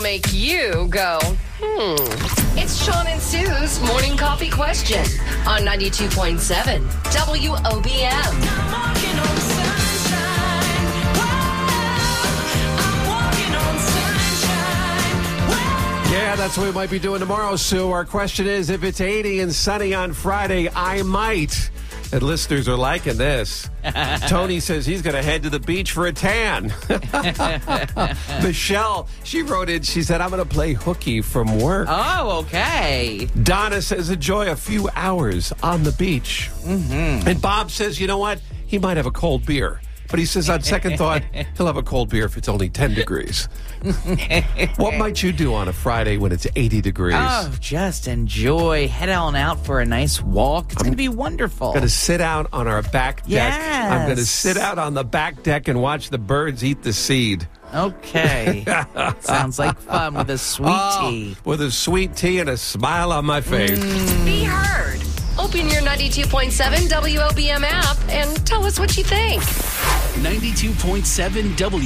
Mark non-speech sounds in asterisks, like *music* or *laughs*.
that'll make you go, hmm. It's Shawn and Sue's morning coffee question on 92.7 WOBM. Yeah, that's what we might be doing tomorrow, Sue. Our question is if it's 80 and sunny on Friday, I might. And listeners are liking this. *laughs* Tony says he's going to head to the beach for a tan. *laughs* Michelle, she wrote in, she said, I'm going to play hooky from work. Oh, okay. Donna says, enjoy a few hours on the beach. Mm-hmm. And Bob says, you know what? He might have a cold beer. But he says, on second thought, he'll have a cold beer if it's only 10 degrees. what might you do on a Friday when it's 80 degrees? Oh, just enjoy. Head on out for a nice walk. It's going to be wonderful. going to sit out on our back deck. Yes. I'm going to sit out on the back deck and watch the birds eat the seed. Okay. *laughs* Sounds like fun with a sweet Oh, tea. with a sweet tea and a smile on my face. Be heard. Open your 92.7 WOBM app and tell us what you think. 92.7 W.